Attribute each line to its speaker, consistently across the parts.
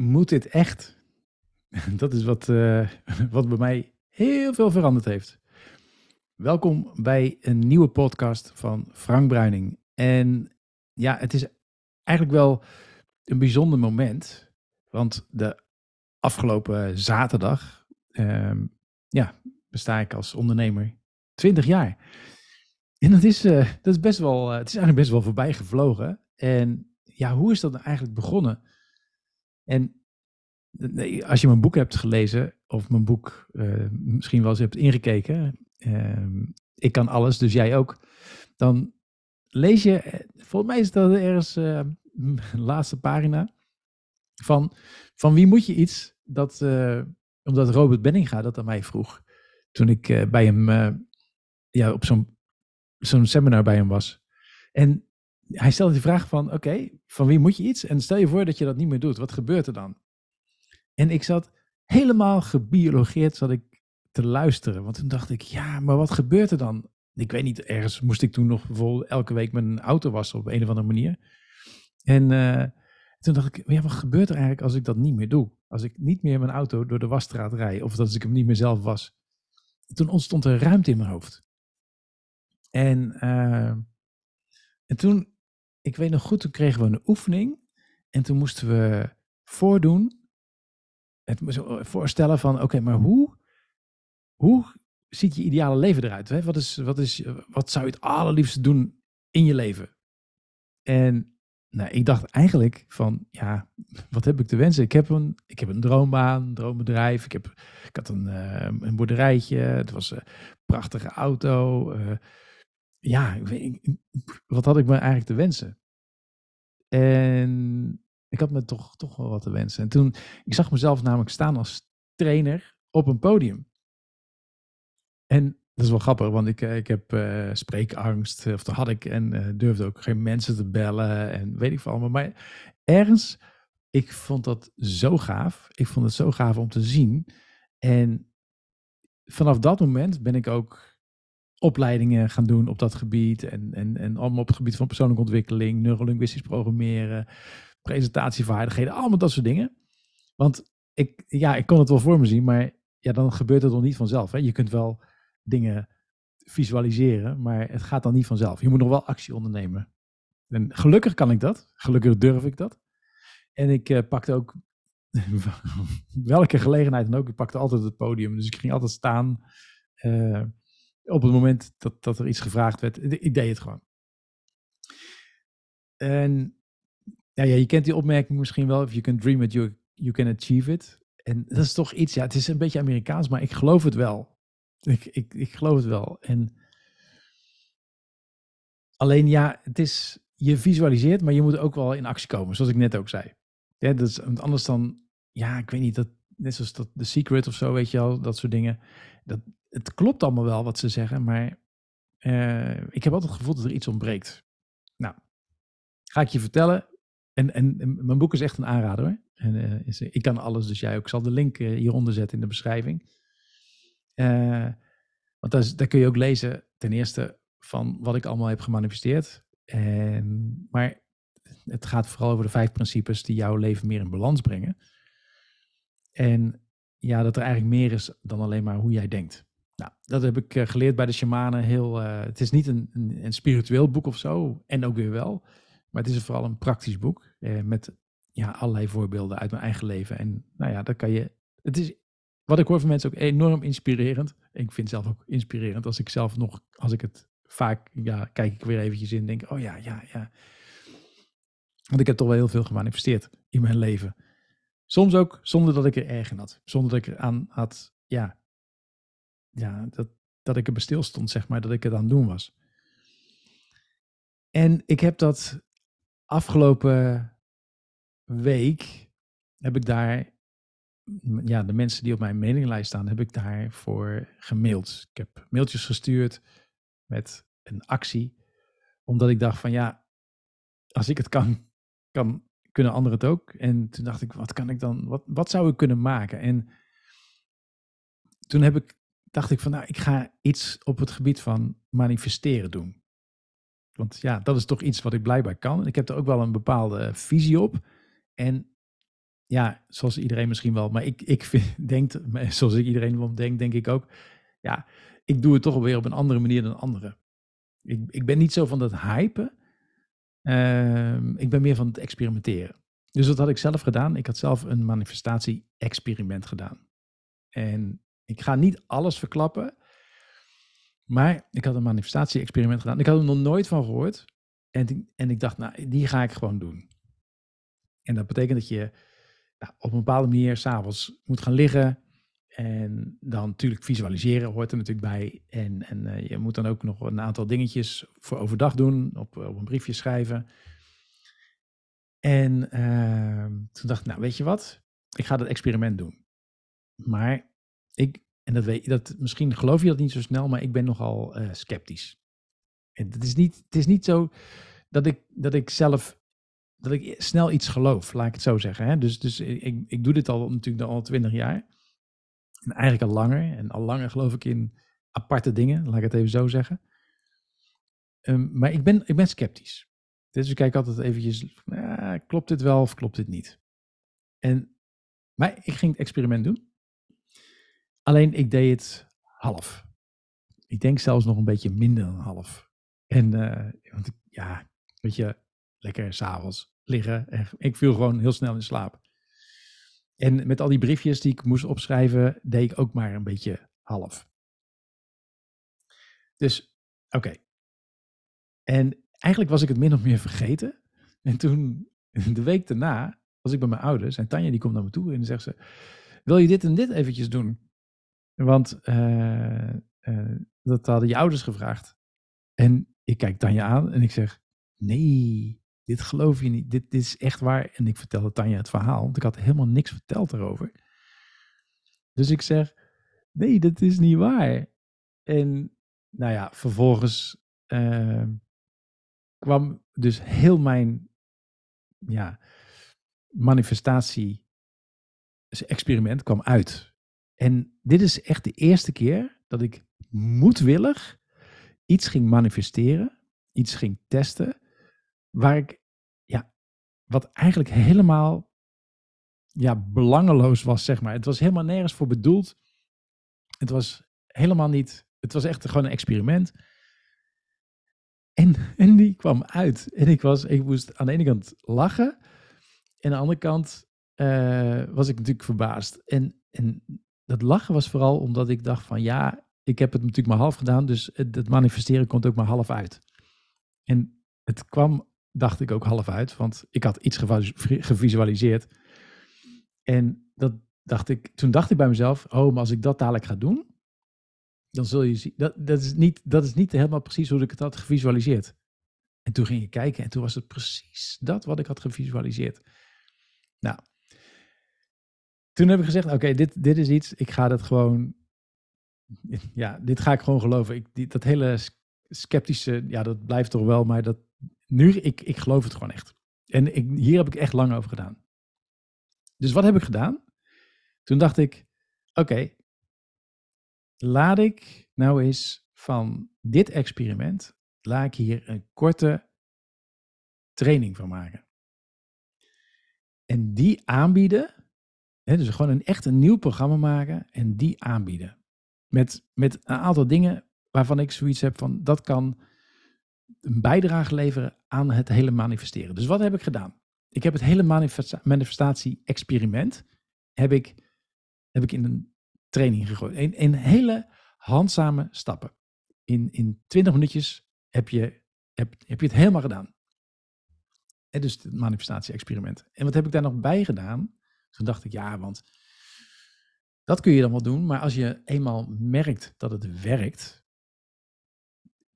Speaker 1: moet dit echt? Dat is wat, uh, wat bij mij heel veel veranderd heeft. Welkom bij een nieuwe podcast van Frank Bruining. En ja, het is eigenlijk wel een bijzonder moment. Want de afgelopen zaterdag uh, ja, besta ik als ondernemer 20 jaar. En dat is, uh, dat is best wel, het is eigenlijk best wel voorbij gevlogen. En ja, hoe is dat nou eigenlijk begonnen? En als je mijn boek hebt gelezen, of mijn boek uh, misschien wel eens hebt ingekeken, uh, ik kan alles, dus jij ook, dan lees je, eh, volgens mij is dat ergens uh, laatste pagina, van, van wie moet je iets, dat, omdat Robert Benninga dat aan mij vroeg, toen ik bij hem, ja, op zo'n zo'n seminar bij hem was. En hij stelde die vraag van, oké, van wie moet je iets? En stel je voor dat je dat niet meer doet, wat gebeurt er dan? En ik zat helemaal gebiologeerd zat ik te luisteren. Want toen dacht ik, ja, maar wat gebeurt er dan? Ik weet niet, ergens moest ik toen nog bijvoorbeeld elke week mijn auto wassen op een of andere manier. En uh, toen dacht ik, ja, wat gebeurt er eigenlijk als ik dat niet meer doe? Als ik niet meer mijn auto door de wasstraat rijd, of dat ik hem niet meer zelf was. Toen ontstond er ruimte in mijn hoofd. En, uh, en toen, ik weet nog goed, toen kregen we een oefening. En toen moesten we voordoen het zo voorstellen van, oké, maar hoe, hoe ziet je ideale leven eruit? Hè? Wat, is, wat, is, wat zou je het allerliefste doen in je leven? En nou, ik dacht eigenlijk van, ja, wat heb ik te wensen? Ik heb een, ik heb een droombaan, een droombedrijf. Ik, heb, ik had een, uh, een boerderijtje. Het was een prachtige auto. Uh, ja, wat had ik me eigenlijk te wensen? En ik had me toch, toch wel wat te wensen. En toen, ik zag mezelf namelijk staan als trainer op een podium. En dat is wel grappig, want ik, eh, ik heb uh, spreekangst, of dat had ik, en durfde ook geen mensen te bellen en weet ik veel allemaal. Maar ergens, ik vond dat zo gaaf. Ik vond het zo gaaf om te zien. En vanaf dat moment ben ik ook opleidingen gaan doen op dat gebied. En, en, en allemaal op het gebied van persoonlijke ontwikkeling, neurolinguistisch programmeren, presentatievaardigheden, allemaal dat soort dingen. Want ik, ja, ik kon het wel voor me zien, maar ja, dan gebeurt het nog niet vanzelf. Hè? Je kunt wel dingen visualiseren, maar het gaat dan niet vanzelf. Je moet nog wel actie ondernemen. En gelukkig kan ik dat. Gelukkig durf ik dat. En ik uh, pakte ook welke gelegenheid dan ook. Ik pakte altijd het podium. Dus ik ging altijd staan uh, op het moment dat, dat er iets gevraagd werd. Ik deed het gewoon. En ja, je kent die opmerking misschien wel. If you can dream it, you, you can achieve it. En dat is toch iets, ja, het is een beetje Amerikaans, maar ik geloof het wel. Ik, ik, ik geloof het wel. En alleen ja, het is, je visualiseert, maar je moet ook wel in actie komen, zoals ik net ook zei. Ja, dat is anders dan, ja, ik weet niet, dat, net zoals dat The Secret of zo, weet je wel, dat soort dingen. Dat, het klopt allemaal wel wat ze zeggen, maar uh, ik heb altijd het gevoel dat er iets ontbreekt. Nou, ga ik je vertellen, en, en, mijn boek is echt een aanrader hoor. En, is, ik kan alles, dus jij ook. Ik zal de link uh, hieronder zetten in de beschrijving. Want daar, daar, kun je ook lezen, ten eerste, van wat ik allemaal heb gemanifesteerd. En, maar het gaat vooral over de vijf principes die jouw leven meer in balans brengen. En ja, dat er eigenlijk meer is dan alleen maar hoe jij denkt. Nou, dat heb ik geleerd bij de shamanen. Heel, het is niet een, een, een spiritueel boek of zo, en ook weer wel. Maar het is vooral een praktisch boek eh, met ja, allerlei voorbeelden uit mijn eigen leven. En nou ja, dat kan je. Het is wat ik hoor van mensen ook enorm inspirerend. Ik vind het zelf ook inspirerend als ik zelf nog, als ik het vaak, ja, kijk ik weer eventjes in en denk, oh ja, ja, ja. Want ik heb toch wel heel veel gemanifesteerd in mijn leven. Soms ook zonder dat ik er erg in had. Zonder dat ik er aan had, ja, ja dat, dat ik er bestil stond, zeg maar, dat ik het aan het doen was. En ik heb dat afgelopen week heb ik daar, ja, de mensen die op mijn mailinglijst staan, heb ik daarvoor gemaild. Ik heb mailtjes gestuurd met een actie, omdat ik dacht van ja, als ik het kan, kan kunnen anderen het ook. En toen dacht ik, wat kan ik dan, wat, wat zou ik kunnen maken? En toen heb ik, dacht ik van nou, ik ga iets op het gebied van manifesteren doen. Want ja, dat is toch iets wat ik blijkbaar kan. Ik heb er ook wel een bepaalde visie op. En ja, zoals iedereen misschien wel, maar ik, ik vind, denk, zoals ik iedereen wel denkt, denk ik ook, ja, ik doe het toch weer op een andere manier dan anderen. Ik, ik ben niet zo van dat hypen. Ehm, ik ben meer van het experimenteren. Dus dat had ik zelf gedaan. Ik had zelf een manifestatie-experiment gedaan. En ik ga niet alles verklappen. Maar ik had een manifestatie-experiment gedaan. Ik had er nog nooit van gehoord. En, en ik dacht, nou, die ga ik gewoon doen. En dat betekent dat je op een bepaalde manier s'avonds moet gaan liggen. En dan natuurlijk visualiseren hoort er natuurlijk bij. En, en uh, je moet dan ook nog een aantal dingetjes voor overdag doen, op, op een briefje schrijven. En uh, toen dacht ik, nou weet je wat, ik ga dat experiment doen. Maar ik, en dat weet dat, misschien geloof je dat niet zo snel, maar ik ben nogal uh, sceptisch. En het is niet, het is niet zo dat ik, dat ik zelf dat ik snel iets geloof, laat ik het zo zeggen. Hè? Dus, dus ik, ik doe dit al natuurlijk al twintig jaar. En eigenlijk al langer. En al langer geloof ik in aparte dingen, laat ik het even zo zeggen. Um, maar ik ben, ik ben sceptisch. Dus ik kijk altijd eventjes, klopt dit wel of klopt dit niet? En, maar ik ging het experiment doen. Alleen ik deed het half. Ik denk zelfs nog een beetje minder dan half. En uh, want ik, ja, weet je, lekker s'avonds liggen. En ik viel gewoon heel snel in slaap. En met al die briefjes die ik moest opschrijven, deed ik ook maar een beetje half. Dus, oké. En eigenlijk was ik het min of meer vergeten. En toen, de week daarna, was ik bij mijn ouders. En Tanja die komt naar me toe en zegt ze, wil je dit en dit eventjes doen? Want uh, uh, dat hadden je ouders gevraagd. En ik kijk Tanja aan en ik zeg, nee, dit geloof je niet, dit, is echt waar. En ik vertelde Tanja het verhaal, want ik had helemaal niks verteld erover. Dus ik zeg, nee, dat is niet waar. En nou ja, vervolgens uh, kwam dus heel mijn ja, manifestatie experiment kwam uit. En dit is echt de eerste keer dat ik moedwillig iets ging manifesteren, iets ging testen, waar ik wat eigenlijk helemaal ja, belangeloos was, zeg maar. Het was helemaal nergens voor bedoeld. Het was helemaal niet, het was echt gewoon een experiment. En, en die kwam uit. En ik, was, ik moest aan de ene kant lachen. En aan de andere kant uh, was ik natuurlijk verbaasd. En, en dat lachen was vooral omdat ik dacht van ja, ik heb het natuurlijk maar half gedaan. Dus het, het manifesteren komt ook maar half uit. En het kwam dacht ik ook half uit, want ik had iets gevisualiseerd. En dat dacht ik, toen dacht ik bij mezelf, oh, maar als ik dat dadelijk ga doen, dan zul je zien, dat, dat, is niet, dat is niet helemaal precies hoe ik het had gevisualiseerd. En toen ging ik kijken en toen was het precies dat wat ik had gevisualiseerd. Nou, toen heb ik gezegd, oké, dit, dit is iets, ik ga dat gewoon, ja, dit ga ik gewoon geloven. Ik, die, dat hele sceptische, ja, dat blijft toch wel, maar dat, nu, ik, ik geloof het gewoon echt. En ik, hier heb ik echt lang over gedaan. Dus wat heb ik gedaan? Toen dacht ik, oké, laat ik nou eens van dit experiment, laat ik hier een korte training van maken. En die aanbieden, dus gewoon een echt een nieuw programma maken en die aanbieden. Met, met een aantal dingen waarvan ik zoiets heb van, dat kan een bijdrage leveren aan het hele manifesteren. Dus wat heb ik gedaan? Ik heb het hele manifestatie-experiment heb ik, heb ik in een training gegooid. In, in hele handzame stappen. In, in 20 minuutjes heb je, heb, heb je het helemaal gedaan. En dus het manifestatie-experiment. En wat heb ik daar nog bij gedaan? Toen dacht ik, ja, want dat kun je dan wel doen. Maar als je eenmaal merkt dat het werkt,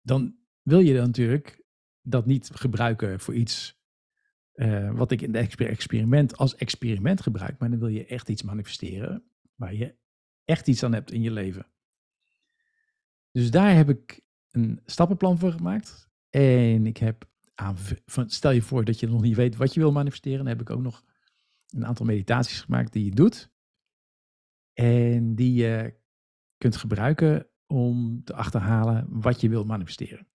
Speaker 1: dan wil je dan natuurlijk dat niet gebruiken voor iets uh, wat ik in het experiment als experiment gebruik, maar dan wil je echt iets manifesteren waar je echt iets aan hebt in je leven. Dus daar heb ik een stappenplan voor gemaakt. En ik heb aan, stel je voor dat je nog niet weet wat je wil manifesteren, dan heb ik ook nog een aantal meditaties gemaakt die je doet. En die je kunt gebruiken om te achterhalen wat je wil manifesteren.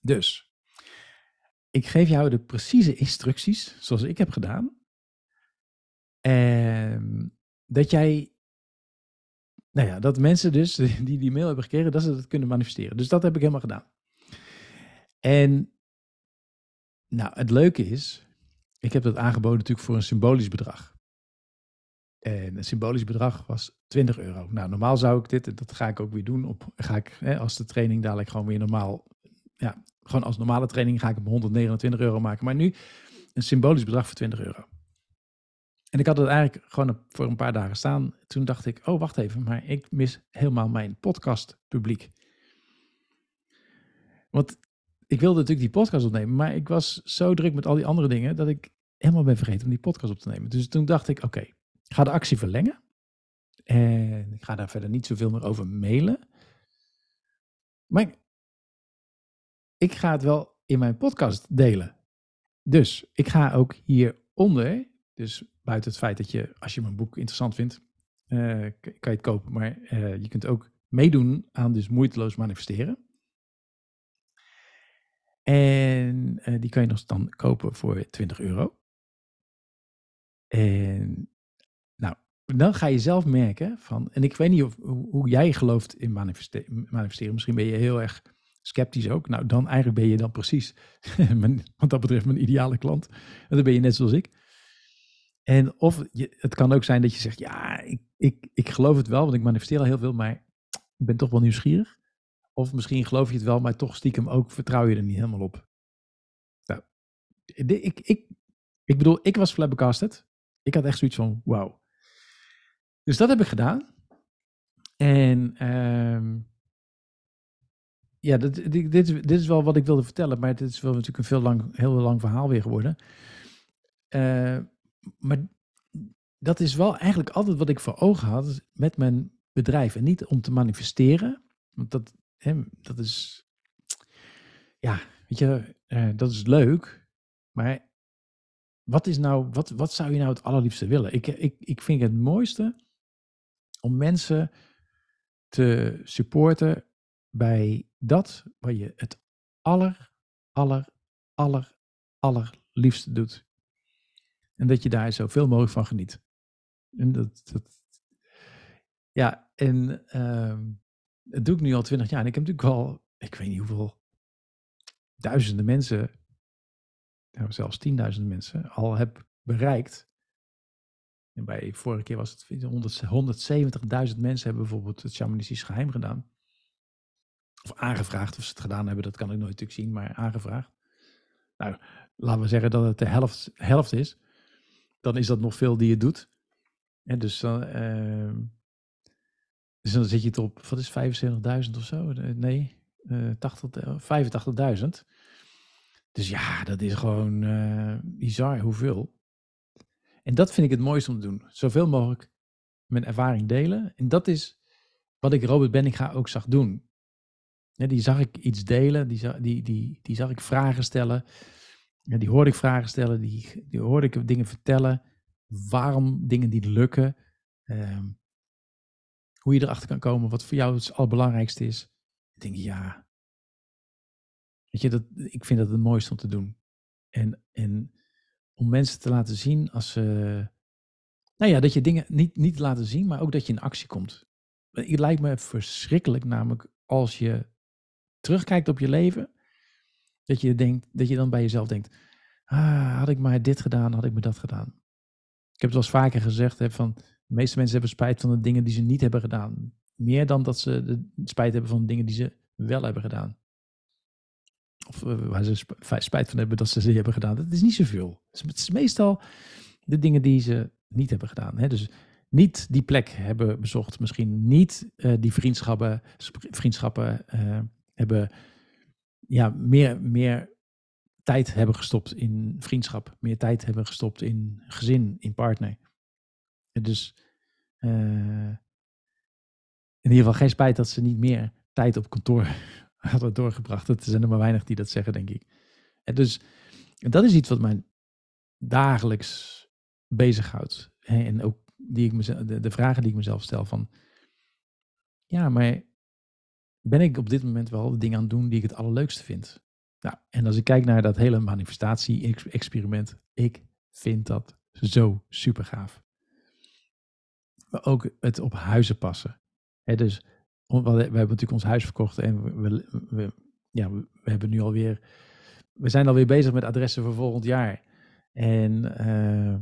Speaker 1: Dus, ik geef jou de precieze instructies, zoals ik heb gedaan. En dat jij, nou ja, dat mensen dus die die mail hebben gekregen, dat ze dat kunnen manifesteren. Dus dat heb ik helemaal gedaan. En nou, het leuke is, ik heb dat aangeboden natuurlijk voor een symbolisch bedrag. En een symbolisch bedrag was 20 euro. Nou, normaal zou ik dit, en dat ga ik ook weer doen, op, ga ik hè, als de training dadelijk gewoon weer normaal, ja, gewoon als normale training ga ik hem 129 euro maken. Maar nu een symbolisch bedrag voor 20 euro. En ik had het eigenlijk gewoon voor een paar dagen staan. Toen dacht ik, oh wacht even, maar ik mis helemaal mijn podcast publiek. Want ik wilde natuurlijk die podcast opnemen, maar ik was zo druk met al die andere dingen dat ik helemaal ben vergeten om die podcast op te nemen. Dus toen dacht ik, oké, ik ga de actie verlengen. En ik ga daar verder niet zoveel meer over mailen. Maar ik ga het wel in mijn podcast delen. Dus ik ga ook hieronder, dus buiten het feit dat je, als je mijn boek interessant vindt, uh, kan je het kopen. Maar uh, je kunt ook meedoen aan dus moeiteloos manifesteren. En uh, die kan je nog dan kopen voor 20 euro. En nou, dan ga je zelf merken van, en ik weet niet of, hoe, jij gelooft in manifesteren, manifesteren. Misschien ben je heel erg sceptisch ook. Nou, dan eigenlijk ben je dan precies, wat dat betreft, mijn ideale klant. En dan ben je net zoals ik. En of je, het kan ook zijn dat je zegt, ja, ik, ik, ik geloof het wel, want ik manifesteer al heel veel, maar ik ben toch wel nieuwsgierig. Of misschien geloof je het wel, maar toch stiekem ook vertrouw je er niet helemaal op. Nou, ik, ik, ik bedoel, ik was flabbergasted. Ik had echt zoiets van, wauw. Dus dat heb ik gedaan. En um, ja, dit, dit, dit, is wel wat ik wilde vertellen, maar het is wel natuurlijk een veel lang, heel lang verhaal weer geworden. Uh, maar dat is wel eigenlijk altijd wat ik voor ogen had met mijn bedrijf. En niet om te manifesteren, want dat, dat is, ja, weet je, uh, dat is leuk. Maar wat is nou, wat, wat zou je nou het allerliefste willen? Ik, ik, ik vind het mooiste om mensen te supporten bij dat wat je het aller, aller, aller, allerliefste doet. En dat je daar zoveel mogelijk van geniet. En dat, dat ja, en uh, dat doe ik nu al twintig jaar. En ik heb natuurlijk al, ik weet niet hoeveel, duizenden mensen, nou, zelfs tienduizenden mensen, al heb bereikt. En bij vorige keer was het 170.000 mensen hebben bijvoorbeeld het shamanistisch geheim gedaan. Of aangevraagd, of ze het gedaan hebben, dat kan ik nooit natuurlijk zien, maar aangevraagd. Nou, laten we zeggen dat het de helft, helft is. Dan is dat nog veel die je doet. En dus, dan, uh, dus dan zit je het op, wat is 75.000 of zo? Nee, uh, 85.000. Dus ja, dat is gewoon uh, bizar hoeveel. En dat vind ik het mooiste om te doen. Zoveel mogelijk mijn ervaring delen. En dat is wat ik Robert Benninga ook zag doen. Ja, die zag ik iets delen, die, die, die, die zag ik vragen stellen. Ja, die hoorde ik vragen stellen, die, die hoorde ik dingen vertellen. Waarom dingen niet lukken. Um, hoe je erachter kan komen wat voor jou het allerbelangrijkste is. Ik denk, ja. Weet je, dat, ik vind dat het mooiste om te doen. En, en om mensen te laten zien als ze. Nou ja, dat je dingen niet, niet laten zien, maar ook dat je in actie komt. Het lijkt me verschrikkelijk, namelijk als je terugkijkt op je leven, dat je, denkt, dat je dan bij jezelf denkt, ah, had ik maar dit gedaan, had ik maar dat gedaan. Ik heb het wel eens vaker gezegd, hè, van de meeste mensen hebben spijt van de dingen die ze niet hebben gedaan. Meer dan dat ze de spijt hebben van de dingen die ze wel hebben gedaan. Of uh, waar ze spijt van hebben dat ze ze hebben gedaan. Dat is niet zoveel. Het is meestal de dingen die ze niet hebben gedaan. Hè? Dus niet die plek hebben bezocht. Misschien niet uh, die vriendschappen, vriendschappen uh, hebben ja, meer, meer tijd hebben gestopt in vriendschap, meer tijd hebben gestopt in gezin, in partner. Dus uh, in ieder geval geen spijt dat ze niet meer tijd op kantoor hadden doorgebracht. Er zijn er maar weinig die dat zeggen, denk ik. En dus dat is iets wat mij dagelijks bezighoudt. En ook die ik mezelf, de, de vragen die ik mezelf stel van, ja, maar ben ik op dit moment wel de dingen aan het doen die ik het allerleukste vind. Nou, en als ik kijk naar dat hele manifestatie-experiment, ik vind dat zo super gaaf. Maar ook het op huizen passen. Dus we hebben natuurlijk ons huis verkocht en we, we, ja, we hebben nu alweer, we zijn alweer bezig met adressen voor volgend jaar. En uh,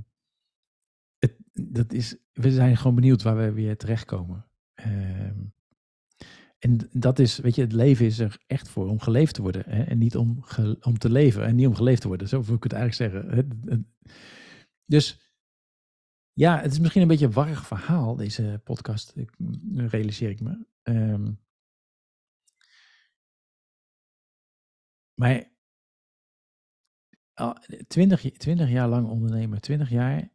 Speaker 1: het, dat is, we zijn gewoon benieuwd waar we weer terechtkomen. Uh, en dat is, weet je, het leven is er echt voor om geleefd te worden. Hè? En niet om, om te leven en niet om geleefd te worden. Zo wil ik het eigenlijk zeggen. Dus ja, het is misschien een beetje een warrig verhaal, deze podcast. Ik, realiseer ik me. Um, maar 20, 20 jaar lang ondernemen, 20 jaar.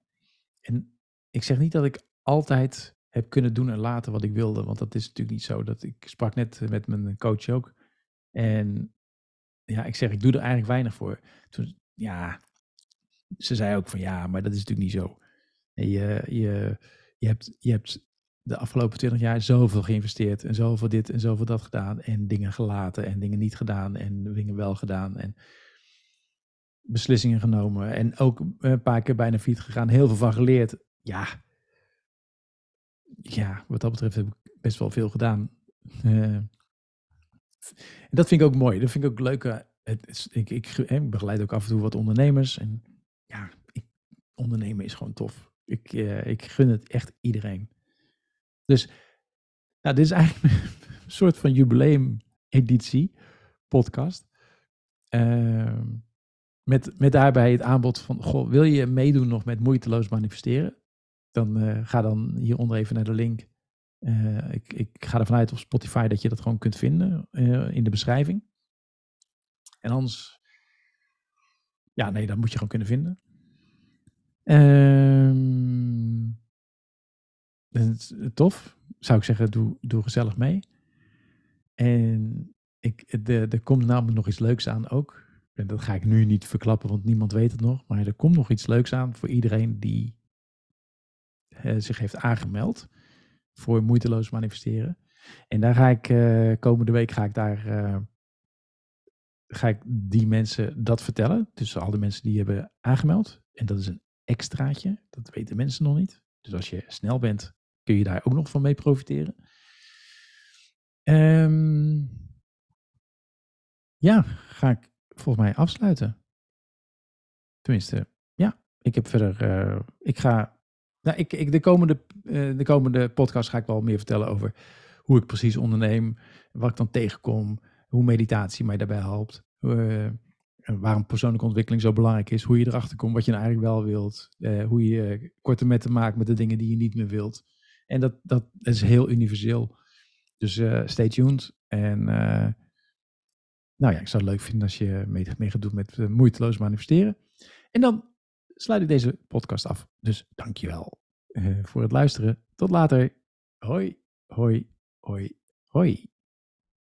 Speaker 1: En ik zeg niet dat ik altijd heb kunnen doen en laten wat ik wilde, want dat is natuurlijk niet zo. Dat ik sprak net met mijn coach ook. En ja, ik zeg, ik doe er eigenlijk weinig voor. Ja, ze zei ook van ja, maar dat is natuurlijk niet zo. Je, je, je, hebt, je hebt de afgelopen 20 jaar zoveel geïnvesteerd en zoveel dit en zoveel dat gedaan en dingen gelaten en dingen niet gedaan en dingen wel gedaan en beslissingen genomen en ook een paar keer bijna fiets gegaan, heel veel van geleerd. Ja, ja, wat dat betreft heb ik best wel veel gedaan. Uh, dat vind ik ook mooi. Dat vind ik ook leuk. Ik, ik, ik, begeleid ook af en toe wat ondernemers. En ja, ik, ondernemen is gewoon tof. Ik, uh, ik gun het echt iedereen. Dus nou, dit is eigenlijk een soort van jubileum-editie podcast. Ehm, met, met daarbij het aanbod van, wil je meedoen nog met moeiteloos manifesteren? Dan uh, ga dan hieronder even naar de link. Uh, ik, ik ga ervan uit op Spotify dat je dat gewoon kunt vinden in de beschrijving. En anders, ja, nee, dat moet je gewoon kunnen vinden. Um, tof. Zou ik zeggen, doe, doe gezellig mee. En ik, er komt namelijk nog iets leuks aan ook. En dat ga ik nu niet verklappen, want niemand weet het nog. Maar er komt nog iets leuks aan voor iedereen die uh, zich heeft aangemeld voor moeiteloos manifesteren. En daar ga ik uh, komende week ga ik daar ga ik die mensen dat vertellen. Dus al de mensen die hebben aangemeld. En dat is een extraatje. Dat weten mensen nog niet. Dus als je snel bent, kun je daar ook nog van mee profiteren. Um, ja, ga ik volgens mij afsluiten. Tenminste, ja, ik heb verder. Uh, ik ga. Nou, ik, ik, de, komende, uh, de komende podcast ga ik wel meer vertellen over hoe ik precies onderneem, wat ik dan tegenkom, hoe meditatie mij daarbij helpt. Uh, waarom persoonlijke ontwikkeling zo belangrijk is, hoe je erachter komt wat je nou eigenlijk wel wilt, hoe je korte metten maakt met de dingen die je niet meer wilt. En dat, dat is heel universeel. Dus uh, stay tuned. En nou ja, ik zou het leuk vinden als je mee, gaat doen met moeiteloos manifesteren. En dan sluit ik deze podcast af. Dus dankjewel voor het luisteren. Tot later. Hoi, hoi, hoi, hoi.